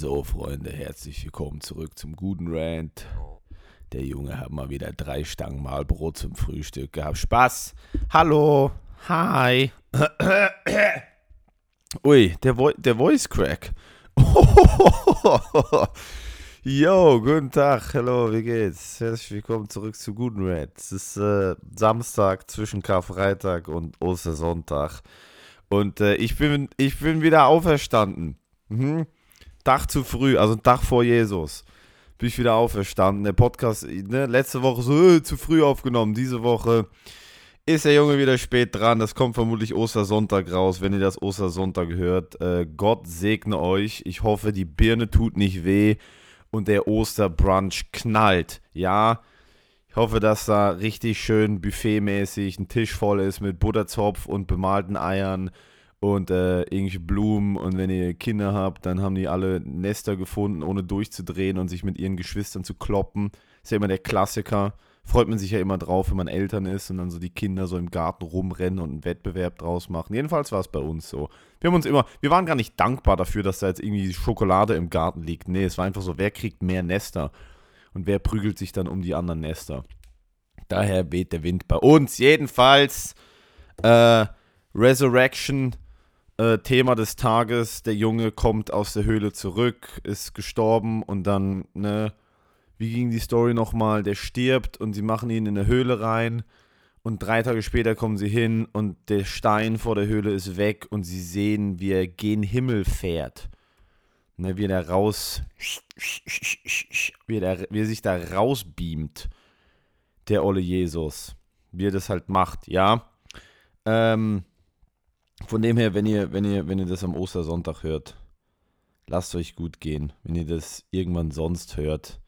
So, Freunde, herzlich willkommen zurück zum guten Rant. Der Junge hat mal wieder drei Stangen Mahlbrot zum Frühstück gehabt. Spaß. Hallo. Hi. Ui, der, Vo der Voice Crack. Yo, guten Tag. Hallo, wie geht's? Herzlich willkommen zurück zu Guten Rant. Es ist äh, Samstag zwischen Karfreitag und Ostersonntag. Und äh, ich, bin, ich bin wieder auferstanden. Mhm. Tag zu früh, also Tag vor Jesus, bin ich wieder auferstanden. Der Podcast, ne, letzte Woche so äh, zu früh aufgenommen. Diese Woche ist der Junge wieder spät dran. Das kommt vermutlich Ostersonntag raus, wenn ihr das Ostersonntag hört. Äh, Gott segne euch. Ich hoffe, die Birne tut nicht weh und der Osterbrunch knallt. Ja, ich hoffe, dass da richtig schön buffetmäßig ein Tisch voll ist mit Butterzopf und bemalten Eiern und äh, irgendwelche Blumen. Und wenn ihr Kinder habt, dann haben die alle Nester gefunden, ohne durchzudrehen und sich mit ihren Geschwistern zu kloppen. Ist ja immer der Klassiker. Freut man sich ja immer drauf, wenn man Eltern ist und dann so die Kinder so im Garten rumrennen und einen Wettbewerb draus machen. Jedenfalls war es bei uns so. Wir haben uns immer, wir waren gar nicht dankbar dafür, dass da jetzt irgendwie Schokolade im Garten liegt. Nee, es war einfach so, wer kriegt mehr Nester und wer prügelt sich dann um die anderen Nester. Daher weht der Wind bei uns. Jedenfalls äh, Resurrection äh, Thema des Tages, der Junge kommt aus der Höhle zurück, ist gestorben und dann, ne, wie ging die Story nochmal? Der stirbt und sie machen ihn in eine Höhle rein und drei Tage später kommen sie hin und der Stein vor der Höhle ist weg und sie sehen, wie er gen Himmel fährt. Ne, wie er raus, wie er, wie er sich da rausbeamt, der olle Jesus. Wie er das halt macht, ja. Ähm, von dem her, wenn ihr, wenn ihr, wenn ihr das am Ostersonntag hört, lasst euch gut gehen. Wenn ihr das irgendwann sonst hört,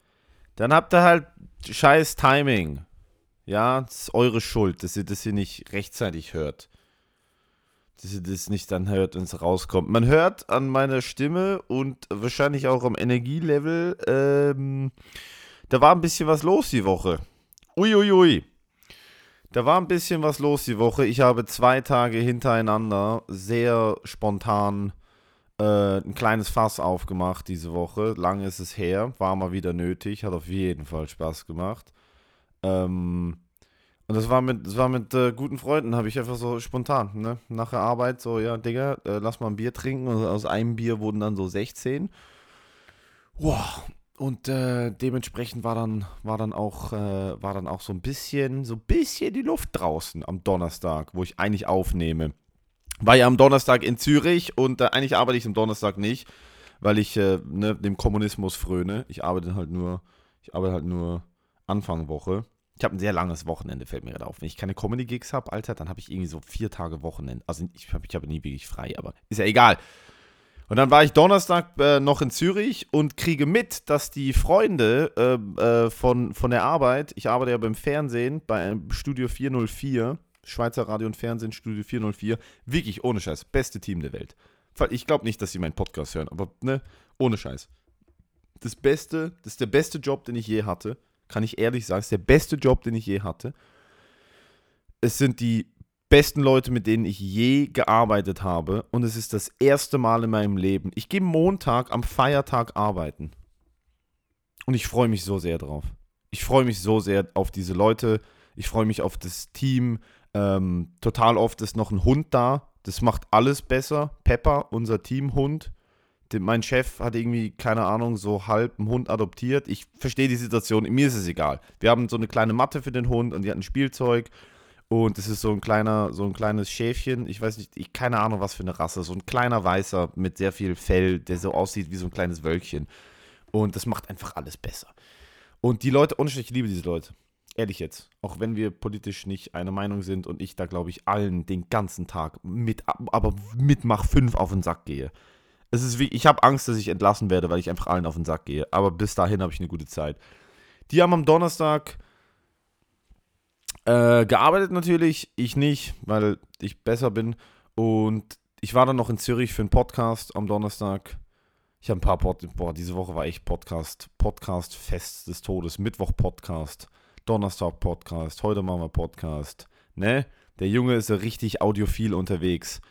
dann habt ihr halt scheiß Timing. Ja, das ist eure Schuld, dass ihr das hier nicht rechtzeitig hört. Dass ihr das nicht dann hört, wenn es rauskommt. Man hört an meiner Stimme und wahrscheinlich auch am Energielevel, ähm, da war ein bisschen was los die Woche. Uiuiui. Ui, ui. Da war ein bisschen was los die Woche. Ich habe zwei Tage hintereinander sehr spontan äh, ein kleines Fass aufgemacht diese Woche. Lange ist es her, war mal wieder nötig, hat auf jeden Fall Spaß gemacht. Ähm, und das war mit, das war mit äh, guten Freunden, habe ich einfach so spontan, ne? Nach der Arbeit so, ja, Digga, äh, lass mal ein Bier trinken. Und aus einem Bier wurden dann so 16. Wow, und äh, dementsprechend war dann, war dann auch, äh, war dann auch so ein bisschen, so ein bisschen die Luft draußen am Donnerstag, wo ich eigentlich aufnehme. War ja am Donnerstag in Zürich und äh, eigentlich arbeite ich am Donnerstag nicht, weil ich äh, ne, dem Kommunismus fröne. Ich arbeite halt nur, ich arbeite halt nur Anfang Woche. Ich habe ein sehr langes Wochenende, fällt mir gerade auf. Wenn ich keine Comedy-Gigs habe, Alter, dann habe ich irgendwie so vier Tage Wochenende. Also ich habe ich hab nie wirklich frei, aber ist ja egal. Und dann war ich Donnerstag äh, noch in Zürich und kriege mit, dass die Freunde äh, äh, von, von der Arbeit, ich arbeite ja beim Fernsehen, bei Studio 404, Schweizer Radio und Fernsehen, Studio 404, wirklich ohne Scheiß, beste Team der Welt. Ich glaube nicht, dass sie meinen Podcast hören, aber ne, ohne Scheiß. Das Beste, das ist der beste Job, den ich je hatte, kann ich ehrlich sagen, ist der beste Job, den ich je hatte. Es sind die besten Leute, mit denen ich je gearbeitet habe. Und es ist das erste Mal in meinem Leben. Ich gehe Montag am Feiertag arbeiten. Und ich freue mich so sehr drauf. Ich freue mich so sehr auf diese Leute. Ich freue mich auf das Team. Ähm, total oft ist noch ein Hund da. Das macht alles besser. Pepper, unser Teamhund. Mein Chef hat irgendwie, keine Ahnung, so halb einen Hund adoptiert. Ich verstehe die Situation. Mir ist es egal. Wir haben so eine kleine Matte für den Hund und die hat ein Spielzeug. Und es ist so ein kleiner, so ein kleines Schäfchen. Ich weiß nicht, ich keine Ahnung, was für eine Rasse. So ein kleiner Weißer mit sehr viel Fell, der so aussieht wie so ein kleines Wölkchen. Und das macht einfach alles besser. Und die Leute, ohne ich liebe diese Leute. Ehrlich jetzt. Auch wenn wir politisch nicht eine Meinung sind und ich da, glaube ich, allen den ganzen Tag mit, aber mit Mach 5 auf den Sack gehe. Es ist wie, ich habe Angst, dass ich entlassen werde, weil ich einfach allen auf den Sack gehe. Aber bis dahin habe ich eine gute Zeit. Die haben am Donnerstag äh, gearbeitet natürlich, ich nicht, weil ich besser bin. Und ich war dann noch in Zürich für einen Podcast am Donnerstag. Ich habe ein paar Pod boah, diese Woche war echt Podcast, Podcast Fest des Todes, Mittwoch Podcast, Donnerstag Podcast, heute machen wir Podcast, ne? Der Junge ist ja richtig audiophil unterwegs.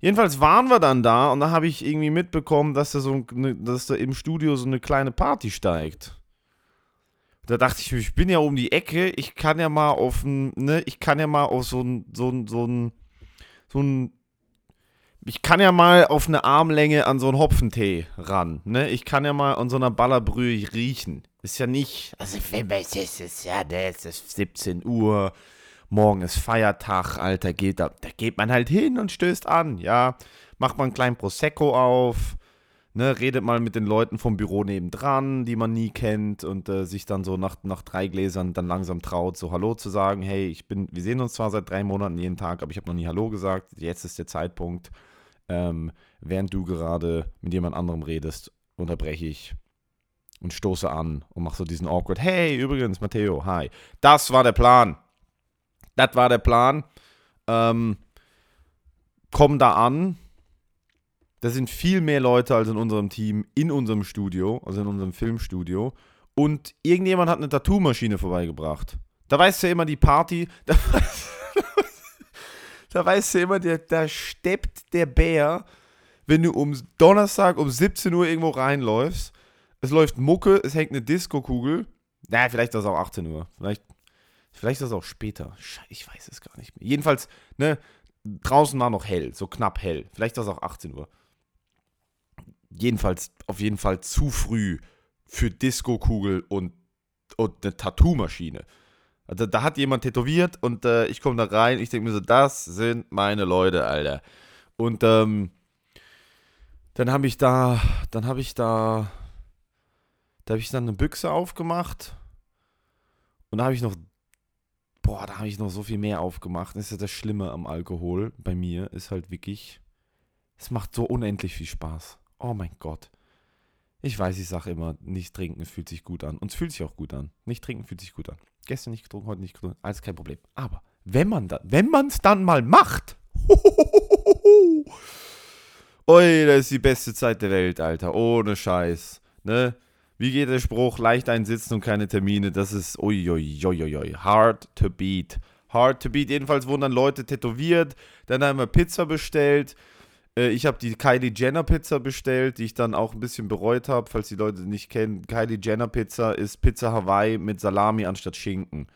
Jedenfalls waren wir dann da und da habe ich irgendwie mitbekommen, dass da, so eine, dass da im Studio so eine kleine Party steigt. Da dachte ich, ich bin ja um die Ecke, ich kann ja mal auf ein, ne, ich kann ja mal auf so ein, so ein, so ein, so ein, ich kann ja mal auf eine Armlänge an so einen Hopfentee ran, ne? Ich kann ja mal an so einer Ballerbrühe riechen. Ist ja nicht, also wenn es ist, ja, ne, es ist 17 Uhr, morgen ist Feiertag, Alter, geht da, da geht man halt hin und stößt an, ja, macht man einen kleinen Prosecco auf, ne, redet mal mit den Leuten vom Büro nebendran, die man nie kennt und äh, sich dann so nach, nach drei Gläsern dann langsam traut, so Hallo zu sagen, hey, ich bin, wir sehen uns zwar seit drei Monaten jeden Tag, aber ich habe noch nie Hallo gesagt, jetzt ist der Zeitpunkt, ähm, während du gerade mit jemand anderem redest, unterbreche ich und stoße an und mache so diesen awkward, hey, übrigens, Matteo, hi. Das war der Plan. Das war der Plan. Ähm, komm da an. Da sind viel mehr Leute als in unserem Team in unserem Studio, also in unserem Filmstudio. Und irgendjemand hat eine Tattoo-Maschine vorbeigebracht. Da weißt du ja immer, die Party, da, da weißt du immer, der, da steppt der Bär, wenn du um Donnerstag um 17 Uhr irgendwo reinläufst. Es läuft Mucke, es hängt eine Disco-Kugel. Naja, vielleicht ist das auch 18 Uhr. Vielleicht Vielleicht ist das auch später. Ich weiß es gar nicht mehr. Jedenfalls, ne, draußen war noch hell, so knapp hell. Vielleicht ist das auch 18 Uhr. Jedenfalls, auf jeden Fall zu früh für Disco-Kugel und, und eine Tattoo-Maschine. Also, da hat jemand tätowiert und äh, ich komme da rein. Ich denke mir so, das sind meine Leute, Alter. Und ähm, dann habe ich da, dann habe ich da, da habe ich dann eine Büchse aufgemacht und da habe ich noch boah, da habe ich noch so viel mehr aufgemacht. Das ist ja das Schlimme am Alkohol bei mir, ist halt wirklich, es macht so unendlich viel Spaß. Oh mein Gott. Ich weiß, ich sage immer, nicht trinken fühlt sich gut an. Und es fühlt sich auch gut an. Nicht trinken fühlt sich gut an. Gestern nicht getrunken, heute nicht getrunken, alles kein Problem. Aber wenn man da, wenn man es dann mal macht, oi, das ist die beste Zeit der Welt, Alter. Ohne Scheiß. Ne? Wie geht der Spruch? Leicht einsitzen und keine Termine. Das ist uiuiuiui. Hard to beat. Hard to beat. Jedenfalls wurden dann Leute tätowiert. Dann haben wir Pizza bestellt. Äh, ich habe die Kylie Jenner Pizza bestellt, die ich dann auch ein bisschen bereut habe, falls die Leute nicht kennen. Kylie Jenner Pizza ist Pizza Hawaii mit Salami anstatt Schinken.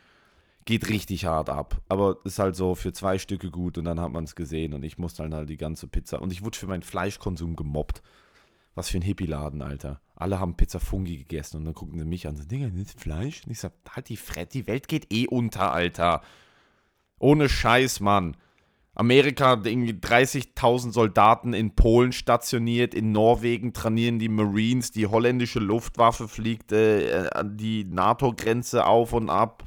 Geht richtig hart ab. Aber ist halt so für zwei Stücke gut und dann hat man es gesehen und ich musste dann halt die ganze Pizza. Und ich wurde für meinen Fleischkonsum gemobbt. Was für ein Hippie-Laden, Alter. Alle haben Pizza Fungi gegessen und dann gucken sie mich an. So, Digga, das Fleisch? Und ich sag, halt die Fresse, die Welt geht eh unter, Alter. Ohne Scheiß, Mann. Amerika hat irgendwie 30.000 Soldaten in Polen stationiert, in Norwegen trainieren die Marines, die holländische Luftwaffe fliegt äh, an die NATO-Grenze auf und ab.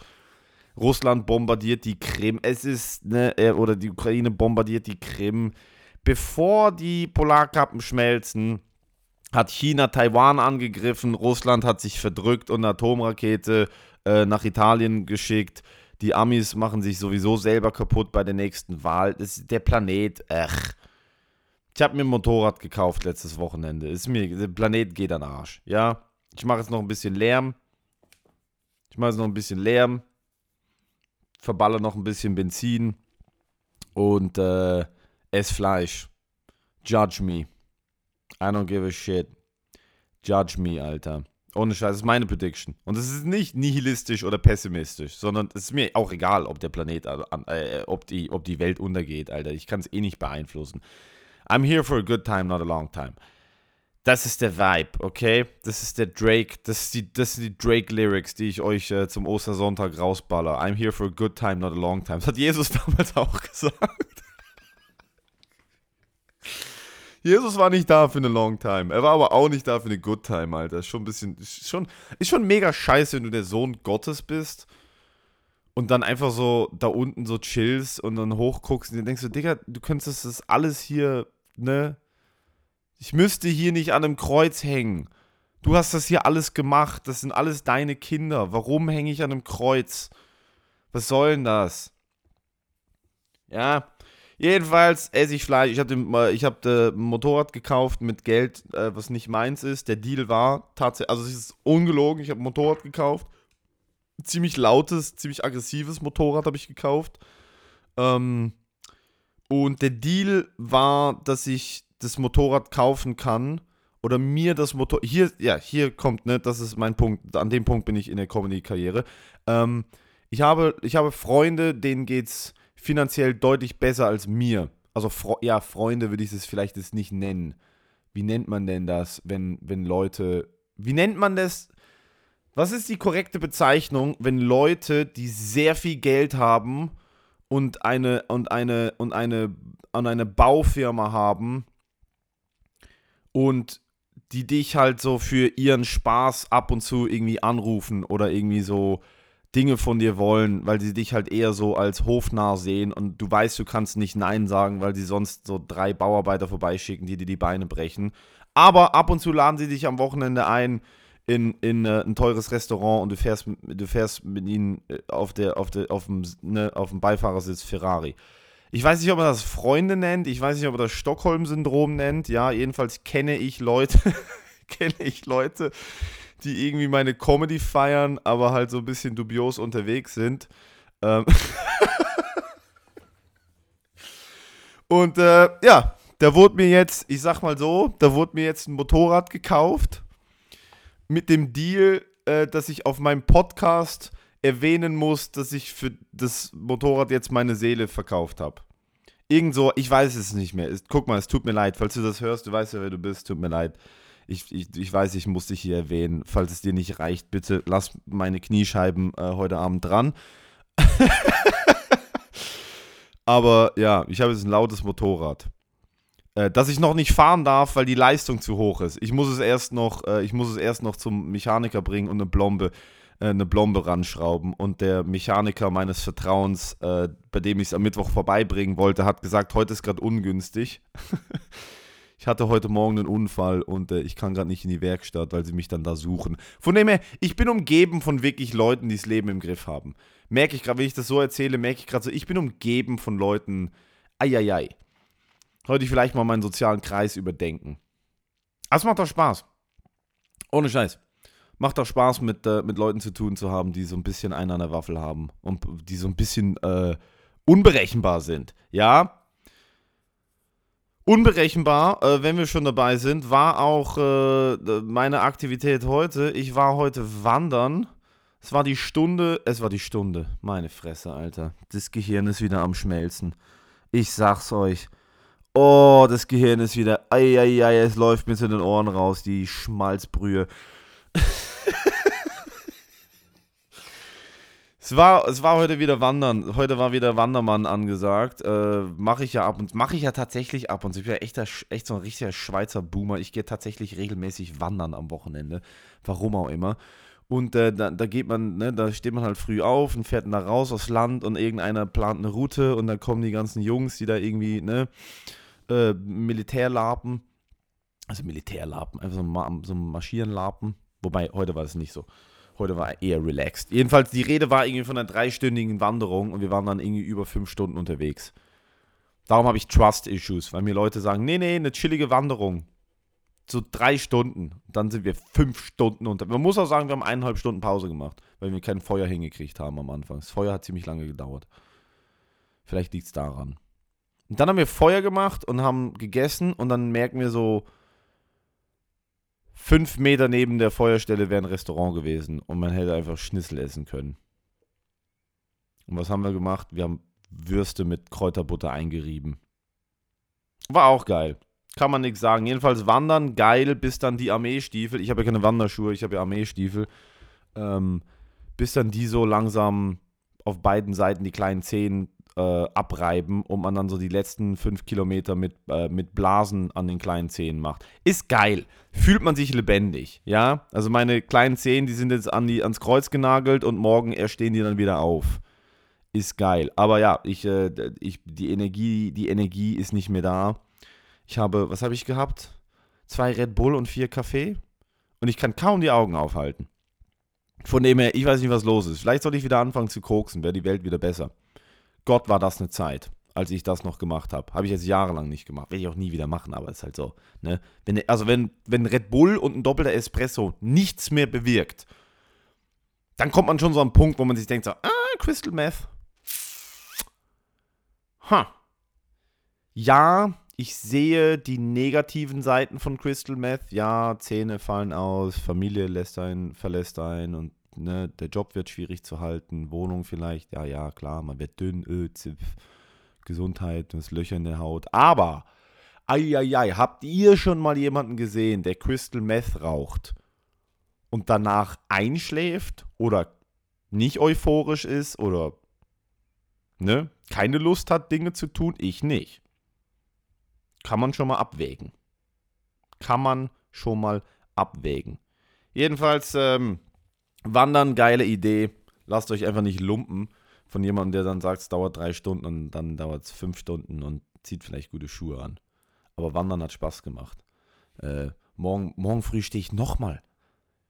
Russland bombardiert die Krim. Es ist, ne, äh, oder die Ukraine bombardiert die Krim. Bevor die Polarkappen schmelzen, hat China Taiwan angegriffen, Russland hat sich verdrückt und eine Atomrakete äh, nach Italien geschickt. Die Amis machen sich sowieso selber kaputt bei der nächsten Wahl. Das ist der Planet, ach. Ich habe mir ein Motorrad gekauft letztes Wochenende. Ist mir, der Planet geht an Arsch. Ja, ich mache jetzt noch ein bisschen Lärm. Ich mache jetzt noch ein bisschen Lärm. Verballer noch ein bisschen Benzin. Und äh, ess Fleisch. Judge me. I don't give a shit. Judge me, Alter. Ohne Scheiß, das ist meine Prediction. Und es ist nicht nihilistisch oder pessimistisch, sondern es ist mir auch egal, ob der Planet, äh, ob, die, ob die Welt untergeht, Alter. Ich kann es eh nicht beeinflussen. I'm here for a good time, not a long time. Das ist der Vibe, okay? Das ist der Drake, das, ist die, das sind die Drake-Lyrics, die ich euch äh, zum Ostersonntag rausballer. I'm here for a good time, not a long time. Das hat Jesus damals auch gesagt. Jesus war nicht da für eine Long Time. Er war aber auch nicht da für eine Good Time, Alter. Ist schon ein bisschen, ist schon, ist schon mega scheiße, wenn du der Sohn Gottes bist und dann einfach so da unten so chillst und dann hochguckst und dann denkst du, Digga, du könntest das alles hier, ne? Ich müsste hier nicht an einem Kreuz hängen. Du hast das hier alles gemacht. Das sind alles deine Kinder. Warum hänge ich an einem Kreuz? Was soll denn das? Ja, Jedenfalls esse ich Fleisch. Ich habe ich hab, äh, ein Motorrad gekauft mit Geld, äh, was nicht meins ist. Der Deal war tatsächlich, also es ist ungelogen, ich habe ein Motorrad gekauft. Ziemlich lautes, ziemlich aggressives Motorrad habe ich gekauft. Ähm, Und der Deal war, dass ich das Motorrad kaufen kann oder mir das Motorrad. Hier, ja, hier kommt, ne, das ist mein Punkt. An dem Punkt bin ich in der Comedy-Karriere. Ähm, ich, habe, ich habe Freunde, denen geht es finanziell deutlich besser als mir. Also, ja, Freunde würde ich es vielleicht jetzt nicht nennen. Wie nennt man denn das, wenn, wenn Leute. Wie nennt man das? Was ist die korrekte Bezeichnung, wenn Leute, die sehr viel Geld haben und eine und eine und eine und eine Baufirma haben und die dich halt so für ihren Spaß ab und zu irgendwie anrufen oder irgendwie so Dinge von dir wollen, weil sie dich halt eher so als hofnah sehen und du weißt, du kannst nicht Nein sagen, weil sie sonst so drei Bauarbeiter vorbeischicken, die dir die Beine brechen. Aber ab und zu laden sie dich am Wochenende ein in, in äh, ein teures Restaurant und du fährst, du fährst mit ihnen äh, auf, der, auf, der, auf, dem, ne, auf dem Beifahrersitz Ferrari. Ich weiß nicht, ob man das Freunde nennt, ich weiß nicht, ob man das Stockholm-Syndrom nennt. Ja, jedenfalls kenne ich Leute, kenne ich Leute, die irgendwie meine Comedy feiern, aber halt so ein bisschen dubios unterwegs sind. Ähm Und äh, ja, da wurde mir jetzt, ich sag mal so, da wurde mir jetzt ein Motorrad gekauft mit dem Deal, äh, dass ich auf meinem Podcast erwähnen muss, dass ich für das Motorrad jetzt meine Seele verkauft habe. Irgend ich weiß es nicht mehr. Guck mal, es tut mir leid, falls du das hörst, du weißt ja, wer du bist, tut mir leid ich, ich, ich weiß, ich muss dich hier erwähnen. Falls es dir nicht reicht, bitte lass meine Kniescheiben äh, heute Abend dran. Aber ja, ich habe jetzt ein lautes Motorrad. Äh, das ich noch nicht fahren darf, weil die Leistung zu hoch ist. Ich muss es erst noch, äh, ich muss es erst noch zum Mechaniker bringen und eine Blombe, äh, eine Blombe ranschrauben. Und der Mechaniker meines Vertrauens, äh, bei dem ich es am Mittwoch vorbeibringen wollte, hat gesagt, heute ist gerade ungünstig. ich hatte heute Morgen einen Unfall und äh, ich kann gerade nicht in die Werkstatt, weil sie mich dann da suchen. Von dem her, ich bin umgeben von wirklich Leuten, die das Leben im Griff haben. Merke ich gerade, wenn ich das so erzähle, merke ich gerade so, ich bin umgeben von Leuten, eieiei. Sollte ich vielleicht mal meinen sozialen Kreis überdenken. Aber macht doch Spaß. Ohne Scheiß. Macht doch Spaß, mit, äh, mit Leuten zu tun zu haben, die so ein bisschen einen an der Waffel haben und die so ein bisschen äh, unberechenbar sind. Ja, Unberechenbar, äh, wenn wir schon dabei sind, war auch äh, meine Aktivität heute. Ich war heute wandern. Es war die Stunde, es war die Stunde. Meine Fresse, Alter. Das Gehirn ist wieder am Schmelzen. Ich sag's euch. Oh, das Gehirn ist wieder. Eieiei, es läuft mir zu den Ohren raus, die Schmalzbrühe. Es war, es war heute wieder Wandern. Heute war wieder Wandermann angesagt. Äh, mache ich ja ab und mache ich ja tatsächlich ab und zu. Ich bin ja echt, echt so ein richtiger Schweizer Boomer. Ich gehe tatsächlich regelmäßig wandern am Wochenende. Warum auch immer. Und äh, da, da, geht man, ne, da steht man halt früh auf und fährt da raus aufs Land und irgendeiner plant eine Route und dann kommen die ganzen Jungs, die da irgendwie, ne, äh, Militärlapen, also Militärlapen, einfach so, so Marschierenlapen. Wobei, heute war es nicht so. Heute war eher relaxed. Jedenfalls, die Rede war irgendwie von einer dreistündigen Wanderung und wir waren dann irgendwie über fünf Stunden unterwegs. Darum habe ich Trust-Issues, weil mir Leute sagen, nee, nee, eine chillige Wanderung. So drei Stunden. Dann sind wir fünf Stunden unter. Man muss auch sagen, wir haben eineinhalb Stunden Pause gemacht, weil wir kein Feuer hingekriegt haben am Anfang. Das Feuer hat ziemlich lange gedauert. Vielleicht liegt es daran. Und dann haben wir Feuer gemacht und haben gegessen und dann merken wir so, fünf Meter neben der Feuerstelle wäre ein Restaurant gewesen und man hätte einfach Schnitzel essen können. Und was haben wir gemacht? Wir haben Würste mit Kräuterbutter eingerieben. War auch geil. Kann man nichts sagen. Jedenfalls wandern, geil, bis dann die Armeestiefel. Ich habe ja keine Wanderschuhe, ich habe ja Armeestiefel. Ähm, bis dann die so langsam auf beiden Seiten die kleinen Zehen äh, abreiben und man dann so die letzten fünf Kilometer mit, äh, mit Blasen an den kleinen Zehen macht. Ist geil. Fühlt man sich lebendig, ja? Also meine kleinen Zehen, die sind jetzt an die, ans Kreuz genagelt und morgen erstehen die dann wieder auf. Ist geil. Aber ja, ich, äh, ich, die, Energie, die Energie ist nicht mehr da. Ich habe, was habe ich gehabt? Zwei Red Bull und vier Kaffee. Und ich kann kaum die Augen aufhalten. Von dem her, ich weiß nicht, was los ist. Vielleicht sollte ich wieder anfangen zu koksen, wäre die Welt wieder besser. Gott war das eine Zeit, als ich das noch gemacht habe. Habe ich jetzt jahrelang nicht gemacht. Werde ich auch nie wieder machen, aber ist halt so. Ne? Wenn, also wenn, wenn Red Bull und ein doppelter Espresso nichts mehr bewirkt, dann kommt man schon so an einen Punkt, wo man sich denkt so, ah, Crystal Meth. Ha. ja, ich sehe die negativen Seiten von Crystal Meth. Ja, Zähne fallen aus, Familie lässt einen, verlässt einen und ne, der Job wird schwierig zu halten, Wohnung vielleicht, ja, ja, klar, man wird dünn, öh, zipf, Gesundheit, das Löcher in der Haut. Aber, eieiei, habt ihr schon mal jemanden gesehen, der Crystal Meth raucht und danach einschläft oder nicht euphorisch ist oder ne, keine Lust hat, Dinge zu tun? Ich nicht. Kann man schon mal abwägen. Kann man schon mal abwägen. Jedenfalls, ähm, Wandern, geile Idee. Lasst euch einfach nicht lumpen von jemandem, der dann sagt, es dauert drei Stunden und dann dauert es fünf Stunden und zieht vielleicht gute Schuhe an. Aber Wandern hat Spaß gemacht. Äh, morgen, morgen früh stehe ich nochmal.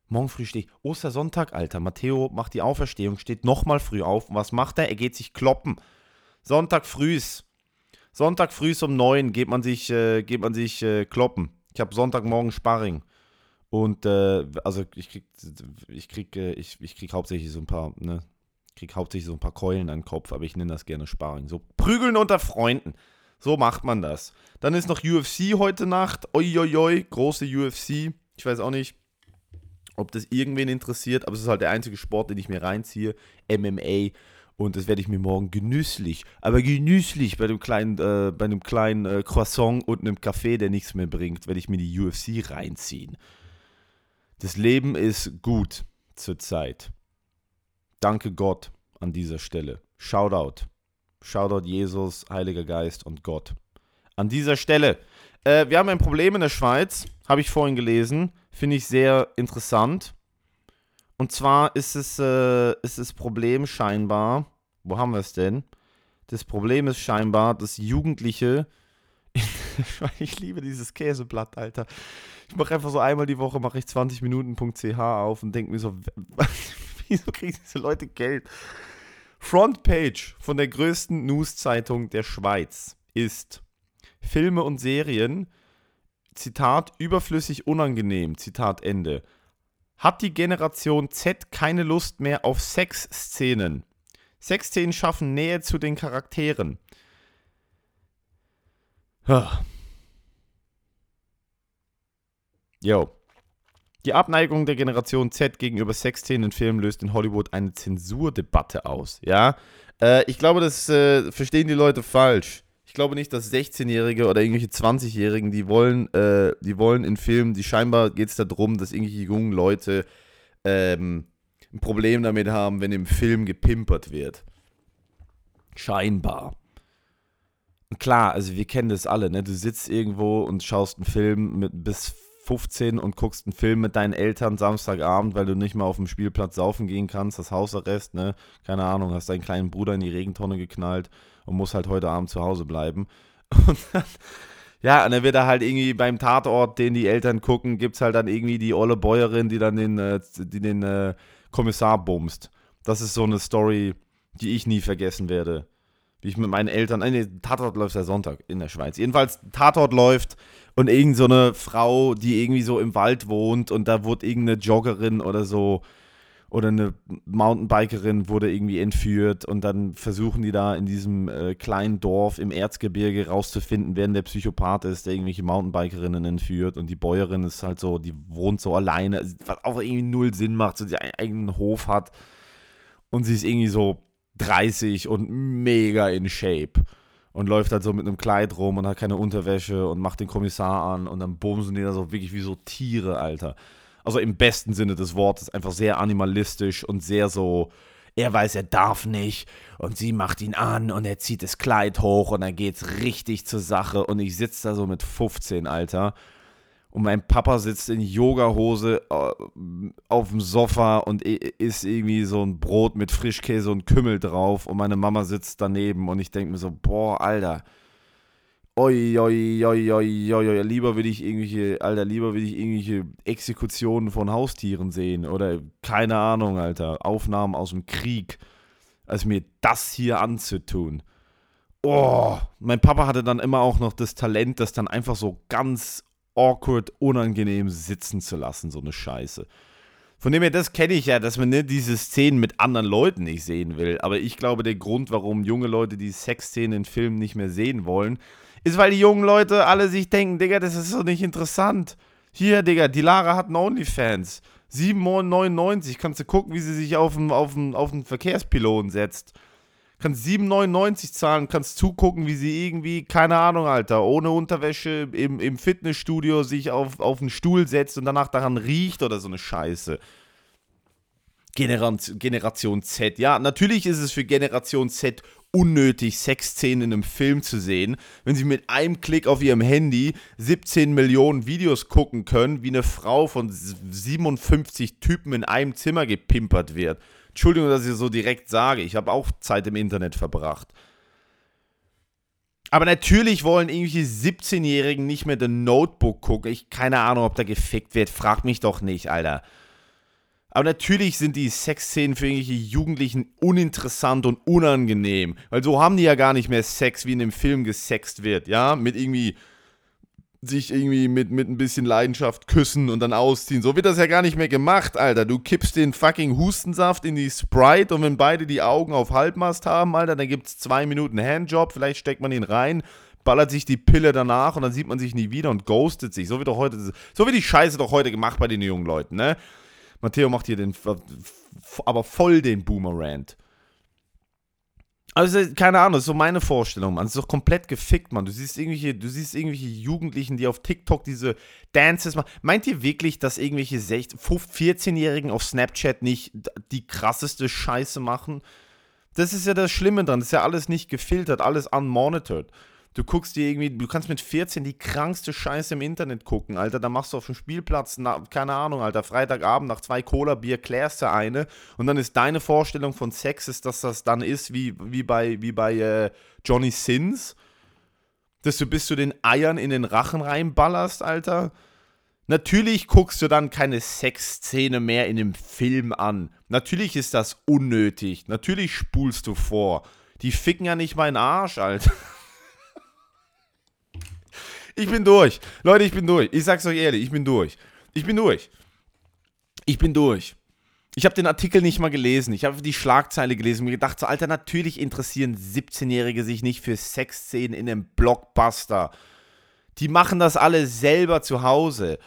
Morgen früh stehe ich. Ostersonntag, Alter. Matteo macht die Auferstehung, steht nochmal früh auf. Und was macht er? Er geht sich kloppen. Sonntag frühs. Sonntag frühs um neun geht man sich, äh, geht man sich äh, kloppen. Ich habe Sonntagmorgen Sparring. Und äh, also ich krieg, ich krieg, äh, ich, ich krieg hauptsächlich so ein paar, ne, krieg hauptsächlich so ein paar Keulen an den Kopf, aber ich nenne das gerne Sparring. So prügeln unter Freunden. So macht man das. Dann ist noch UFC heute Nacht. Oi, große UFC. Ich weiß auch nicht, ob das irgendwen interessiert, aber es ist halt der einzige Sport, den ich mir reinziehe. MMA. Und das werde ich mir morgen genüsslich, aber genüsslich bei einem kleinen, äh, bei einem kleinen äh, Croissant und einem Kaffee, der nichts mehr bringt, werde ich mir die UFC reinziehen. Das Leben ist gut zurzeit. Danke Gott an dieser Stelle. Shoutout. Shoutout Jesus, Heiliger Geist und Gott. An dieser Stelle. Äh, wir haben ein Problem in der Schweiz, habe ich vorhin gelesen. Finde ich sehr interessant. Und zwar ist es, äh, ist das Problem scheinbar, wo haben wir es denn? Das Problem ist scheinbar, dass Jugendliche, ich liebe dieses Käseblatt, Alter. Ich mache einfach so einmal die Woche, mache ich 20 Minuten.ch auf und denke mir so, wieso kriegen diese Leute Geld? Frontpage von der größten News-Zeitung der Schweiz ist Filme und Serien, Zitat, überflüssig unangenehm, Zitat Ende. Hat die Generation Z keine Lust mehr auf Sexszenen? Sexszenen schaffen Nähe zu den Charakteren. Jo. Die Abneigung der Generation Z gegenüber Sexszenen in Filmen löst in Hollywood eine Zensurdebatte aus. Ja, äh, ich glaube, das äh, verstehen die Leute falsch. Ich glaube nicht, dass 16-Jährige oder irgendwelche 20-Jährigen, die wollen, äh, die wollen in Filmen, die scheinbar geht es darum, dass irgendwelche jungen Leute ähm, ein Problem damit haben, wenn im Film gepimpert wird. Scheinbar. Klar, also wir kennen das alle, ne? Du sitzt irgendwo und schaust einen Film mit bis 15 und guckst einen Film mit deinen Eltern Samstagabend, weil du nicht mal auf dem Spielplatz saufen gehen kannst, das Hausarrest, ne? Keine Ahnung, hast deinen kleinen Bruder in die Regentonne geknallt und musst halt heute Abend zu Hause bleiben. Und dann, ja, und dann wird er halt irgendwie beim Tatort, den die Eltern gucken, gibt es halt dann irgendwie die olle Bäuerin, die dann den, äh, die den äh, Kommissar bumst. Das ist so eine Story, die ich nie vergessen werde. Wie ich mit meinen Eltern, nee, Tatort läuft ja Sonntag in der Schweiz. Jedenfalls, Tatort läuft und irgend so eine Frau, die irgendwie so im Wald wohnt und da wurde irgendeine Joggerin oder so oder eine Mountainbikerin wurde irgendwie entführt und dann versuchen die da in diesem äh, kleinen Dorf im Erzgebirge rauszufinden, wer denn der Psychopath ist, der irgendwelche Mountainbikerinnen entführt. Und die Bäuerin ist halt so, die wohnt so alleine, was auch irgendwie null Sinn macht, so die einen eigenen Hof hat. Und sie ist irgendwie so 30 und mega in Shape und läuft halt so mit einem Kleid rum und hat keine Unterwäsche und macht den Kommissar an und dann bumsen die da so wirklich wie so Tiere, Alter. Also im besten Sinne des Wortes, einfach sehr animalistisch und sehr so, er weiß, er darf nicht und sie macht ihn an und er zieht das Kleid hoch und dann geht's richtig zur Sache und ich sitze da so mit 15, Alter. Und mein Papa sitzt in Yogahose äh, auf dem Sofa und isst irgendwie so ein Brot mit Frischkäse und Kümmel drauf und meine Mama sitzt daneben und ich denke mir so, boah, Alter, oi, oi, oi, oi, oi, lieber will ich irgendwelche, Alter, lieber will ich irgendwelche Exekutionen von Haustieren sehen oder keine Ahnung, Alter, Aufnahmen aus dem Krieg, als mir das hier anzutun. Oh, mein Papa hatte dann immer auch noch das Talent, das dann einfach so ganz awkward, unangenehm sitzen zu lassen, so eine Scheiße. Von dem her, das kenne ich ja, dass man ne, diese Szenen mit anderen Leuten nicht sehen will. Aber ich glaube, der Grund, warum junge Leute die Sexszenen in Filmen nicht mehr sehen wollen, Ist, weil die jungen Leute alle sich denken, Digga, das ist doch nicht interessant. Hier, Digga, die Lara hat einen OnlyFans. 7,99 kannst du gucken, wie sie sich auf den, auf den, auf den Verkehrspiloten setzt. Kannst 7,99 zahlen, kannst zugucken, wie sie irgendwie, keine Ahnung, Alter, ohne Unterwäsche im, im Fitnessstudio sich auf, auf einen Stuhl setzt und danach daran riecht oder so eine Scheiße. Generation, Generation Z. Ja, natürlich ist es für Generation Z unnötig, Sexszenen in einem Film zu sehen, wenn sie mit einem Klick auf ihrem Handy 17 Millionen Videos gucken können, wie eine Frau von 57 Typen in einem Zimmer gepimpert wird. Entschuldigung, dass ich so direkt sage, ich habe auch Zeit im Internet verbracht. Aber natürlich wollen irgendwelche 17-Jährigen nicht mehr den Notebook gucken. Ich keine Ahnung, ob da gefickt wird. Frag mich doch nicht, Alter. Aber natürlich sind die Sexszenen für irgendwelche Jugendlichen uninteressant und unangenehm. Weil so haben die ja gar nicht mehr Sex, wie in dem Film gesext wird, ja? Mit irgendwie sich irgendwie mit, mit ein bisschen Leidenschaft küssen und dann ausziehen. So wird das ja gar nicht mehr gemacht, Alter. Du kippst den fucking Hustensaft in die Sprite und wenn beide die Augen auf Halbmast haben, Alter, dann gibt es zwei Minuten Handjob, vielleicht steckt man ihn rein, ballert sich die Pille danach und dann sieht man sich nie wieder und ghostet sich. So wird doch heute, so wird die Scheiße doch heute gemacht bei den jungen Leuten, ne? Matteo macht hier den, aber voll den Boomerand. Also, keine Ahnung, das ist so meine Vorstellung, man. Es ist doch komplett gefickt, man. Du siehst irgendwelche, du siehst irgendwelche Jugendlichen, die auf TikTok diese Dances machen. Meint ihr wirklich, dass irgendwelche 14-Jährigen auf Snapchat nicht die krasseste Scheiße machen? Das ist ja das Schlimme dran. Das ist ja alles nicht gefiltert, alles unmonitored. Du guckst dir irgendwie, du kannst mit 14 die krankste Scheiße im Internet gucken, Alter. Da machst du auf dem Spielplatz, na, keine Ahnung, Alter, Freitagabend nach zwei Cola-Bier klärst du eine und dann ist deine Vorstellung von Sex, ist, dass das dann ist wie, wie bei, wie bei äh, Johnny Sins, dass du bis zu den Eiern in den Rachen reinballerst, Alter. Natürlich guckst du dann keine Sexszene mehr in dem Film an. Natürlich ist das unnötig. Natürlich spulst du vor. Die ficken ja nicht meinen Arsch, Alter. Ich bin durch. Leute, ich bin durch. Ich sag's euch ehrlich, ich bin durch. Ich bin durch. Ich bin durch. Ich habe den Artikel nicht mal gelesen. Ich habe die Schlagzeile gelesen und mir gedacht, so, Alter, natürlich interessieren 17-Jährige sich nicht für Sexszenen in einem Blockbuster. Die machen das alle selber zu Hause.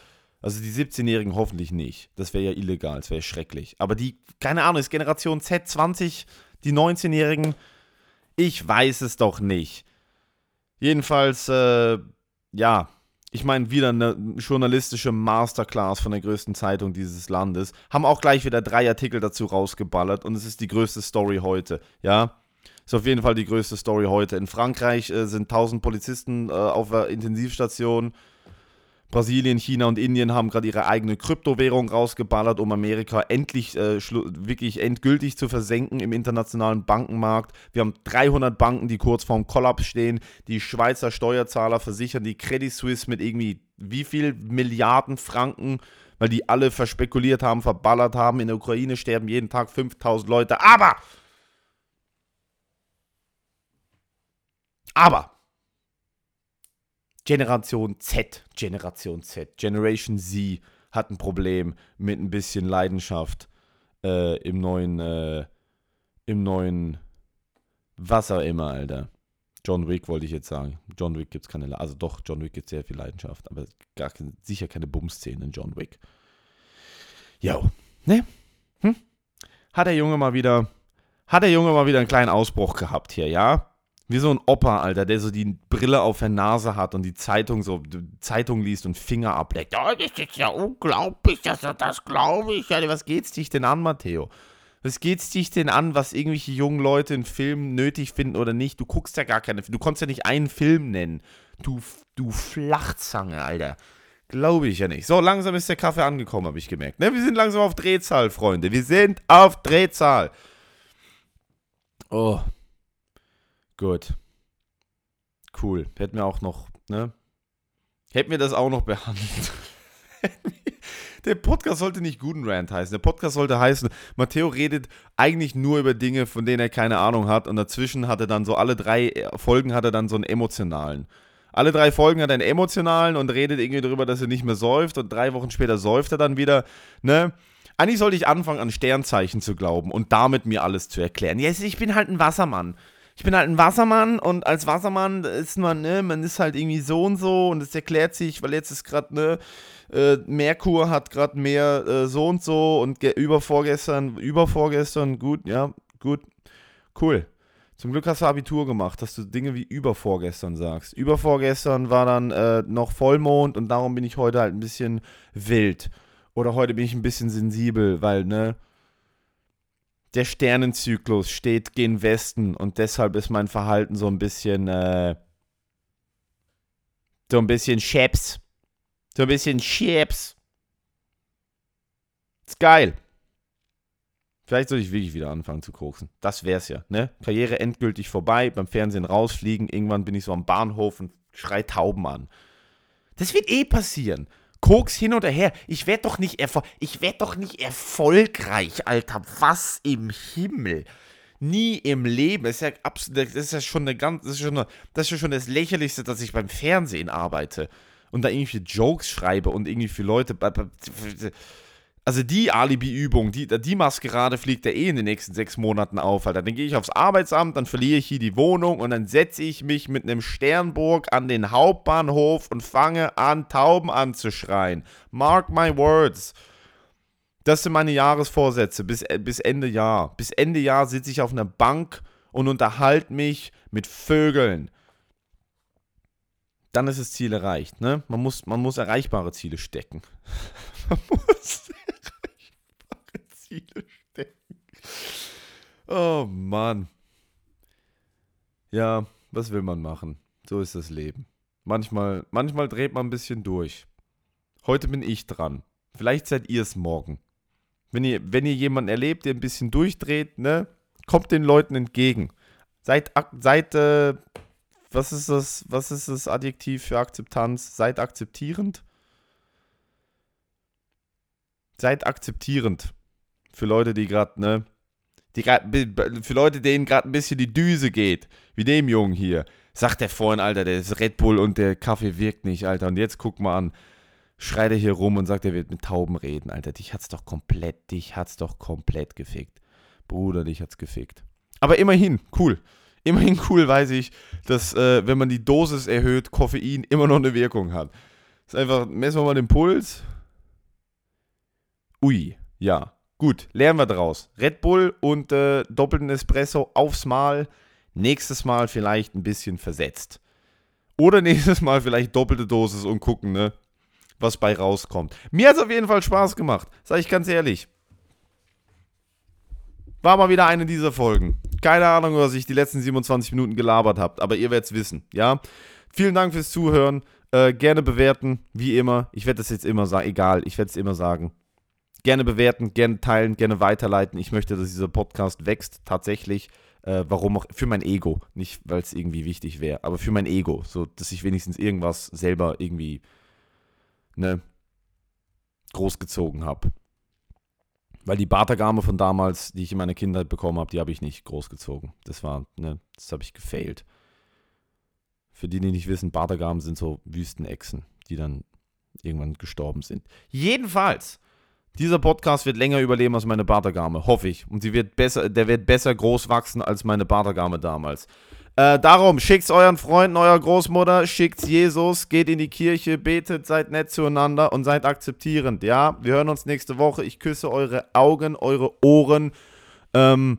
Also die 17-Jährigen hoffentlich nicht. Das wäre ja illegal, das wäre schrecklich. Aber die, keine Ahnung, ist Generation Z20, die 19-Jährigen, ich weiß es doch nicht. Jedenfalls, äh, ja, ich meine, wieder eine journalistische Masterclass von der größten Zeitung dieses Landes. Haben auch gleich wieder drei Artikel dazu rausgeballert und es ist die größte Story heute, ja. Ist auf jeden Fall die größte Story heute. In Frankreich äh, sind 1000 Polizisten äh, auf der Intensivstation Brasilien, China und Indien haben gerade ihre eigene Kryptowährung rausgeballert, um Amerika endlich äh, wirklich endgültig zu versenken im internationalen Bankenmarkt. Wir haben 300 Banken, die kurz vorm Kollaps stehen. Die Schweizer Steuerzahler versichern die Credit Suisse mit irgendwie wie viel Milliarden Franken, weil die alle verspekuliert haben, verballert haben. In der Ukraine sterben jeden Tag 5000 Leute. Aber! Aber! Generation Z, Generation Z, Generation Z hat ein Problem mit ein bisschen Leidenschaft äh, im neuen, äh, im neuen, was auch immer, Alter. John Wick wollte ich jetzt sagen. John Wick gibt es keine, also doch, John Wick gibt sehr viel Leidenschaft, aber gar, sicher keine Bumszenen in John Wick. Jo, ne? Hm? Hat der Junge mal wieder, hat der Junge mal wieder einen kleinen Ausbruch gehabt hier, ja? Wie so ein Opa, Alter, der so die Brille auf der Nase hat und die Zeitung so, Zeitung liest und Finger ableckt. Oh, das ist ja unglaublich, dass er das glaube ich. Alter, was geht's dich denn an, Matteo? Was geht's dich denn an, was irgendwelche jungen Leute in Filmen nötig finden oder nicht? Du guckst ja gar keine, du konntest ja nicht einen Film nennen. Du, du Flachzange, Alter. Glaube ich ja nicht. So, langsam ist der Kaffee angekommen, habe ich gemerkt. Ne, wir sind langsam auf Drehzahl, Freunde. Wir sind auf Drehzahl. Oh, Gut. Cool. Hätten wir auch noch, ne? Hätten wir das auch noch behandelt. Der Podcast sollte nicht guten Rant heißen. Der Podcast sollte heißen, Matteo redet eigentlich nur über Dinge, von denen er keine Ahnung hat. Und dazwischen hat er dann so alle drei Folgen hat er dann so einen emotionalen. Alle drei Folgen hat er einen emotionalen und redet irgendwie darüber, dass er nicht mehr säuft. Und drei Wochen später säuft er dann wieder. Ne? Eigentlich sollte ich anfangen, an Sternzeichen zu glauben und damit mir alles zu erklären. Yes, ich bin halt ein Wassermann. Ich bin halt ein Wassermann und als Wassermann ist man, ne, man ist halt irgendwie so und so und es erklärt sich, weil jetzt ist gerade, ne, äh, Merkur hat gerade mehr äh, so und so und übervorgestern, übervorgestern, gut, ja, gut, cool. Zum Glück hast du Abitur gemacht, dass du Dinge wie übervorgestern sagst. Übervorgestern war dann äh, noch Vollmond und darum bin ich heute halt ein bisschen wild. Oder heute bin ich ein bisschen sensibel, weil, ne, der Sternenzyklus steht gen Westen und deshalb ist mein Verhalten so ein bisschen, äh, so ein bisschen Scheps. So ein bisschen Chips. Ist geil. Vielleicht soll ich wirklich wieder anfangen zu koksen. Das wär's ja, ne? Karriere endgültig vorbei, beim Fernsehen rausfliegen, irgendwann bin ich so am Bahnhof und schrei Tauben an. Das wird eh passieren. Koks hin oder her. Ich werde doch nicht ich werd doch nicht erfolgreich, Alter. Was im Himmel? Nie im Leben. Das ist ja absolut, das ist ja schon eine ganz, das ist schon, eine, das ist ja schon das lächerlichste, dass ich beim Fernsehen arbeite und da irgendwie Jokes schreibe und irgendwie für Leute. Also die Alibi-Übung, die, die Maskerade fliegt ja eh in den nächsten sechs Monaten auf, Alter. Dann gehe ich aufs Arbeitsamt, dann verliere ich hier die Wohnung und dann setze ich mich mit einem Sternburg an den Hauptbahnhof und fange an, Tauben anzuschreien. Mark my words. Das sind meine Jahresvorsätze bis, äh, bis Ende Jahr. Bis Ende Jahr sitze ich auf einer Bank und unterhalte mich mit Vögeln dann ist das Ziel erreicht. Ne? Man, muss, man muss erreichbare Ziele stecken. man muss erreichbare Ziele stecken. Oh Mann. Ja, was will man machen? So ist das Leben. Manchmal, manchmal dreht man ein bisschen durch. Heute bin ich dran. Vielleicht seid ihr es morgen. Wenn ihr, wenn ihr jemanden erlebt, der ein bisschen durchdreht, ne, kommt den Leuten entgegen. Seid, seid äh, was ist das, was ist das Adjektiv für Akzeptanz? Seid akzeptierend? Seid akzeptierend. Für Leute, die gerade, ne? Die grad, für Leute, denen gerade ein bisschen die Düse geht. Wie dem Jungen hier. Sagt der vorhin, Alter, der ist Red Bull und der Kaffee wirkt nicht, Alter. Und jetzt guck mal an. Schreit er hier rum und sagt, er wird mit Tauben reden, Alter. Dich hat's doch komplett, dich hat's doch komplett gefickt. Bruder, dich hat's gefickt. Aber immerhin, cool. Immerhin cool weiß ich, dass, äh, wenn man die Dosis erhöht, Koffein immer noch eine Wirkung hat. Ist einfach, messen wir mal den Puls. Ui, ja. Gut, lernen wir draus. Red Bull und äh, doppelten Espresso aufs Mal. Nächstes Mal vielleicht ein bisschen versetzt. Oder nächstes Mal vielleicht doppelte Dosis und gucken, ne, was bei rauskommt. Mir hat es auf jeden Fall Spaß gemacht, sag ich ganz ehrlich. War mal wieder eine dieser Folgen. Keine Ahnung, was ich die letzten 27 Minuten gelabert habe, aber ihr werdet es wissen, ja? Vielen Dank fürs Zuhören. Äh, gerne bewerten, wie immer. Ich werde das jetzt immer sagen, egal, ich werde es immer sagen. Gerne bewerten, gerne teilen, gerne weiterleiten. Ich möchte, dass dieser Podcast wächst, tatsächlich. Äh, warum auch, für mein Ego. Nicht, weil es irgendwie wichtig wäre, aber für mein Ego. So, dass ich wenigstens irgendwas selber irgendwie, ne, großgezogen habe. Weil die Bartagame von damals, die ich in meiner Kindheit bekommen habe, die habe ich nicht großgezogen. Das war, ne, das habe ich gefailt. Für die, die nicht wissen, Bartagamen sind so Wüstenechsen, die dann irgendwann gestorben sind. Jedenfalls, dieser Podcast wird länger überleben als meine Bartagame, hoffe ich. Und sie wird besser, der wird besser groß wachsen als meine Bartagame damals. Äh, darum, schickt's euren Freunden, eurer Großmutter, schickt's Jesus, geht in die Kirche, betet, seid nett zueinander und seid akzeptierend. Ja, wir hören uns nächste Woche. Ich küsse eure Augen, eure Ohren. Ähm,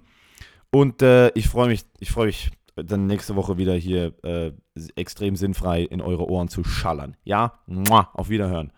und äh, ich freue mich, ich freue mich dann nächste Woche wieder hier äh, extrem sinnfrei in eure Ohren zu schallern. Ja, Mua, auf Wiederhören.